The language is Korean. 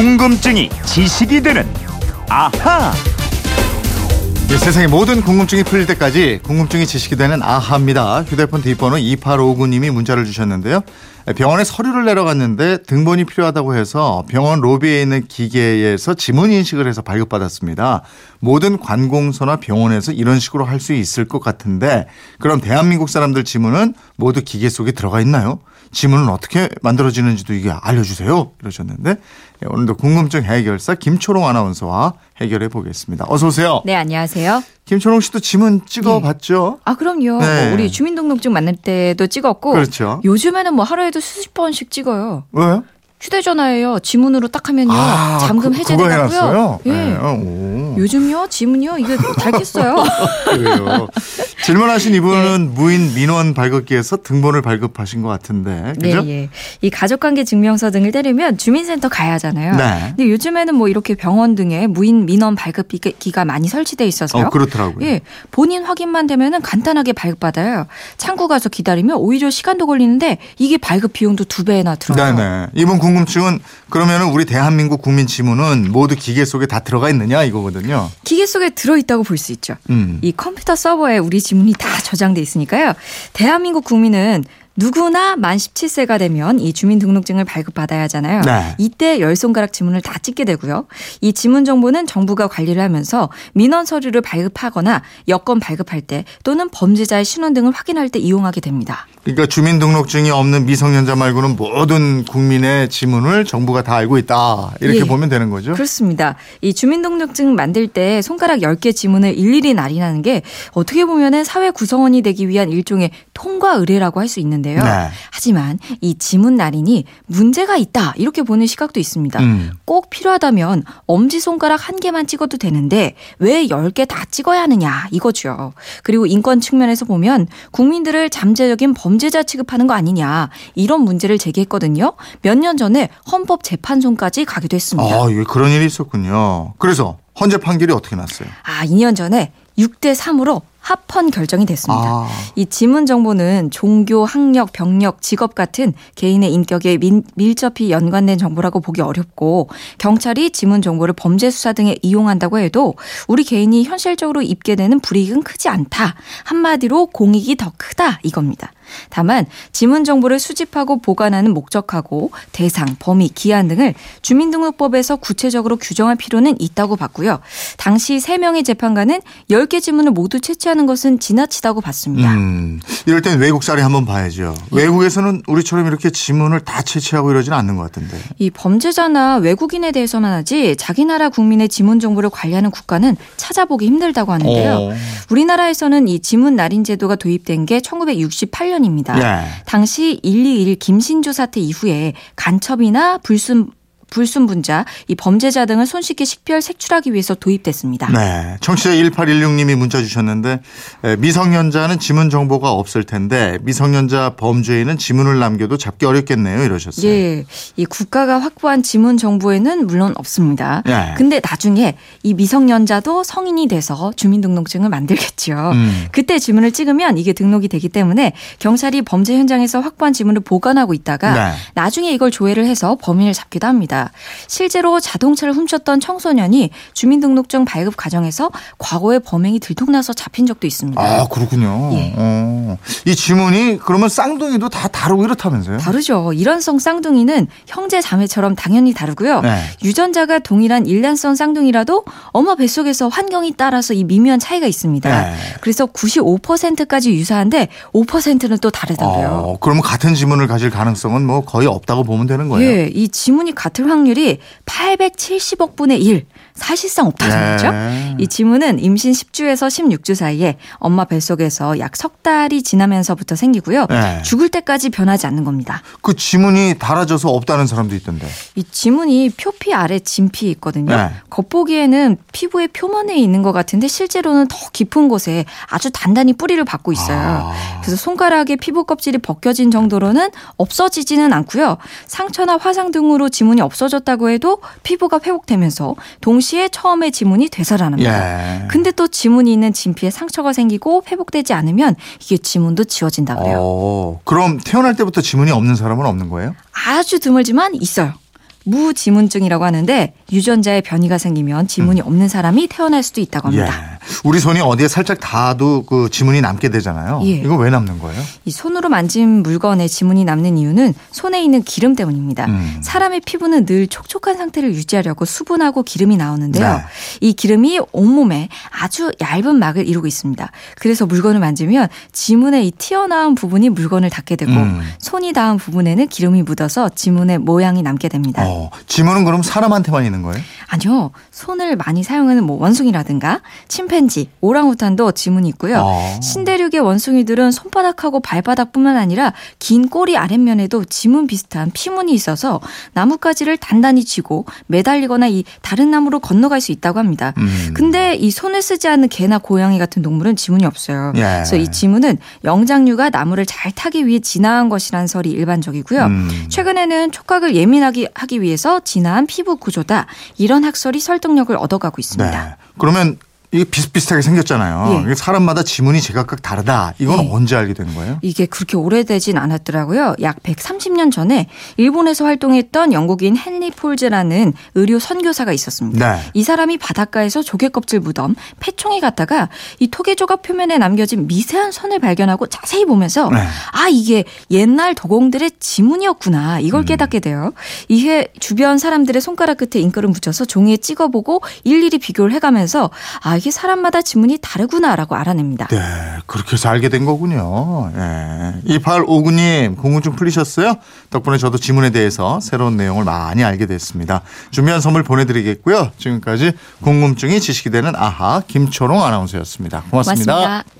궁금증이 지식이 되는 아하. 예, 세상의 모든 궁금증이 풀릴 때까지 궁금증이 지식이 되는 아하입니다. 휴대폰 뒷번호 2859님이 문자를 주셨는데요. 병원에 서류를 내러 갔는데 등본이 필요하다고 해서 병원 로비에 있는 기계에서 지문 인식을 해서 발급받았습니다. 모든 관공서나 병원에서 이런 식으로 할 수 있을 것 같은데 그럼 대한민국 사람들 지문은 모두 기계 속에 들어가 있나요? 지문은 어떻게 만들어지는지도 이게 알려주세요. 이러셨는데 예, 오늘도 궁금증 해결사 김초롱 아나운서와 해결해 보겠습니다. 어서 오세요. 네, 안녕하세요. 김초롱 씨도 지문 찍어봤죠? 아, 그럼요. 네. 뭐 우리 주민등록증 만들 때도 찍었고. 그렇죠. 요즘에는 뭐 하루에도 수십 번씩 찍어요. 왜요? 휴대전화예요. 지문으로 딱 하면요. 잠금 그, 해제되고요. 예. 네. 오. 요즘요, 지문요, 이거 달겠어요. 그래요. 질문하신 이분은 무인 민원 발급기에서 등본을 발급하신 것 같은데, 네, 그죠? 예. 이 가족관계 증명서 등을 떼려면 주민센터 가야 하잖아요. 네. 근데 요즘에는 뭐 이렇게 병원 등에 무인 민원 발급기가 많이 설치돼 있어서요. 어, 그렇더라고요. 예, 본인 확인만 되면은 간단하게 발급받아요. 창구 가서 기다리면 오히려 시간도 걸리는데 이게 발급 비용도 두 배나 들어요. 네 네. 이번 궁금증은 그러면은 우리 대한민국 국민 지문은 모두 기계 속에 다 들어가 있느냐 이거거든요. 기계 속에 들어 있다고 볼 수 있죠. 음. 이 컴퓨터 서버에 우리 지문이 다 저장돼 있으니까요. 대한민국 국민은 누구나 만 17세가 되면 이 주민등록증을 발급받아야 하잖아요. 네. 이때 열 손가락 지문을 다 찍게 되고요. 이 지문 정보는 정부가 관리를 하면서 민원 서류를 발급하거나 여권 발급할 때 또는 범죄자의 신원 등을 확인할 때 이용하게 됩니다. 그러니까 주민등록증이 없는 미성년자 말고는 모든 국민의 지문을 정부가 다 알고 있다. 이렇게 예. 보면 되는 거죠. 그렇습니다. 이 주민등록증 만들 때 손가락 10개 지문을 일일이 날인하는 게 어떻게 보면은 사회 구성원이 되기 위한 일종의 통과 의례라고 할 수 있는데요. 네. 하지만 이 지문 날인이 문제가 있다 이렇게 보는 시각도 있습니다. 음. 꼭 필요하다면 엄지 손가락 한 개만 찍어도 되는데 왜 10개 다 찍어야 하느냐 이거죠. 그리고 인권 측면에서 보면 국민들을 잠재적인 범 죄자 취급하는 거 아니냐 이런 문제를 제기했거든요. 몇 년 전에 헌법 재판소까지 가기도 했습니다. 아, 이게 그런 일이 있었군요. 그래서 헌재 판결이 어떻게 났어요? 아, 2년 전에 6대 3으로 합헌 결정이 됐습니다. 아. 이 지문 정보는 종교, 학력, 병력, 직업 같은 개인의 인격에 민- 밀접히 연관된 정보라고 보기 어렵고 경찰이 지문 정보를 범죄 수사 등에 이용한다고 해도 우리 개인이 현실적으로 입게 되는 불이익은 크지 않다. 한마디로 공익이 더 크다 이겁니다. 다만 지문 정보를 수집하고 보관하는 목적하고 대상, 범위, 기한 등을 주민등록법에서 구체적으로 규정할 필요는 있다고 봤고요. 당시 3명의 재판관은 10개 지문을 모두 채취하는 것은 지나치다고 봤습니다. 음, 이럴 땐 외국 사례 한번 봐야죠. 외국에서는 우리처럼 이렇게 지문을 다 채취하고 이러지는 않는 것 같은데. 이 범죄자나 외국인에 대해서만 하지 자기 나라 국민의 지문 정보를 관리하는 국가는 찾아보기 힘들다고 하는데요. 어. 우리나라에서는 이 지문 날인 제도가 도입된 게 1968년 입니다. 예. 당시 121 김신조 사태 이후에 간첩이나 불순 불순분자, 이 범죄자 등을 손쉽게 식별 색출하기 위해서 도입됐습니다. 네. 청취자 1816님이 문자 주셨는데 에, 미성년자는 지문 정보가 없을 텐데 미성년자 범죄인은 지문을 남겨도 잡기 어렵겠네요. 이러셨어요. 예, 이 국가가 확보한 지문 정보에는 물론 없습니다. 예. 근데 나중에 이 미성년자도 성인이 돼서 주민등록증을 만들겠죠. 음. 그때 지문을 찍으면 이게 등록이 되기 때문에 경찰이 범죄 현장에서 확보한 지문을 보관하고 있다가 네. 나중에 이걸 조회를 해서 범인을 잡기도 합니다. 실제로 자동차를 훔쳤던 청소년이 주민등록증 발급 과정에서 과거에 범행이 들통나서 잡힌 적도 있습니다. 아, 그렇군요. 예. 어. 이 지문이 그러면 쌍둥이도 다 다르고 이렇다면서요? 다르죠. 일란성 쌍둥이는 형제 자매처럼 당연히 다르고요. 네. 유전자가 동일한 일란성 쌍둥이라도 엄마 뱃속에서 환경이 따라서 이 미묘한 차이가 있습니다. 네. 그래서 95%까지 유사한데 5%는 또 다르다고요. 어, 그러면 같은 지문을 가질 가능성은 뭐 거의 없다고 보면 되는 거예요. 예, 이 지문이 같을 확률이 870억 분의 1. 사실상 없다는 거죠. 네. 이 지문은 임신 10주에서 16주 사이에 엄마 뱃속에서 약 석 달이 지나면서부터 생기고요. 네. 죽을 때까지 변하지 않는 겁니다. 그 지문이 달아져서 없다는 사람도 있던데. 이 지문이 표피 아래 진피 있거든요. 네. 겉보기에는 피부의 표면에 있는 것 같은데 실제로는 더 깊은 곳에 아주 단단히 뿌리를 받고 있어요. 아. 그래서 손가락에 피부 껍질이 벗겨진 정도로는 없어지지는 않고요. 상처나 화상 등으로 지문이 없어졌다고 해도 피부가 회복되면서 동시에 처음에 지문이 되살아납니다. 예. 근데 또 지문이 있는 진피에 상처가 생기고 회복되지 않으면 이게 지문도 지워진다 그래요. 어, 그럼 태어날 때부터 지문이 없는 사람은 없는 거예요? 아주 드물지만 있어요. 무지문증이라고 하는데 유전자에 변이가 생기면 지문이 없는 사람이 태어날 수도 있다고 예. 합니다. 우리 손이 어디에 살짝 닿아도 그 지문이 남게 되잖아요. 예. 이거 왜 남는 거예요? 이 손으로 만진 물건에 지문이 남는 이유는 손에 있는 기름 때문입니다. 음. 사람의 피부는 늘 촉촉한 상태를 유지하려고 수분하고 기름이 나오는데요. 네. 이 기름이 온몸에 아주 얇은 막을 이루고 있습니다. 그래서 물건을 만지면 지문의 이 튀어나온 부분이 물건을 닿게 되고 음. 손이 닿은 부분에는 기름이 묻어서 지문의 모양이 남게 됩니다. 어, 지문은 그럼 사람한테만 있는 거예요? 아니요. 손을 많이 사용하는 뭐 원숭이라든가 침팬 지, 오랑우탄도 지문이 있고요. 어. 신대륙의 원숭이들은 손바닥하고 발바닥뿐만 아니라 긴 꼬리 아랫면에도 지문 비슷한 피문이 있어서 나뭇가지를 단단히 쥐고 매달리거나 이 다른 나무로 건너갈 수 있다고 합니다. 음. 근데 이 손을 쓰지 않는 개나 고양이 같은 동물은 지문이 없어요. 예. 그래서 이 지문은 영장류가 나무를 잘 타기 위해 진화한 것이라는 설이 일반적이고요. 음. 최근에는 촉각을 예민하게 하기 위해서 진화한 피부 구조다. 이런 학설이 설득력을 얻어가고 있습니다. 네. 그러면 이게 비슷비슷하게 생겼잖아요. 예. 이게 사람마다 지문이 제각각 다르다. 이건 예. 언제 알게 되는 거예요? 이게 그렇게 오래되진 않았더라고요. 약 130년 전에 일본에서 활동했던 영국인 헨리 폴즈라는 의료 선교사가 있었습니다. 네. 이 사람이 바닷가에서 조개 껍질 무덤 폐총이 갔다가 이 토개 조각 표면에 남겨진 미세한 선을 발견하고 자세히 보면서 네. 아 이게 옛날 도공들의 지문이었구나 이걸 깨닫게 돼요. 이해 주변 사람들의 손가락 끝에 잉크를 묻혀서 종이에 찍어보고 일일이 비교를 해가면서 아 이게 사람마다 지문이 다르구나라고 알아냅니다. 네, 그렇게 해서 알게 된 거군요. 예. 2859님, 궁금증 풀리셨어요? 덕분에 저도 지문에 대해서 새로운 내용을 많이 알게 됐습니다. 준비한 선물 보내드리겠고요. 지금까지 궁금증이 지식이 되는 아하, 김초롱 아나운서였습니다 고맙습니다. 고맙습니다.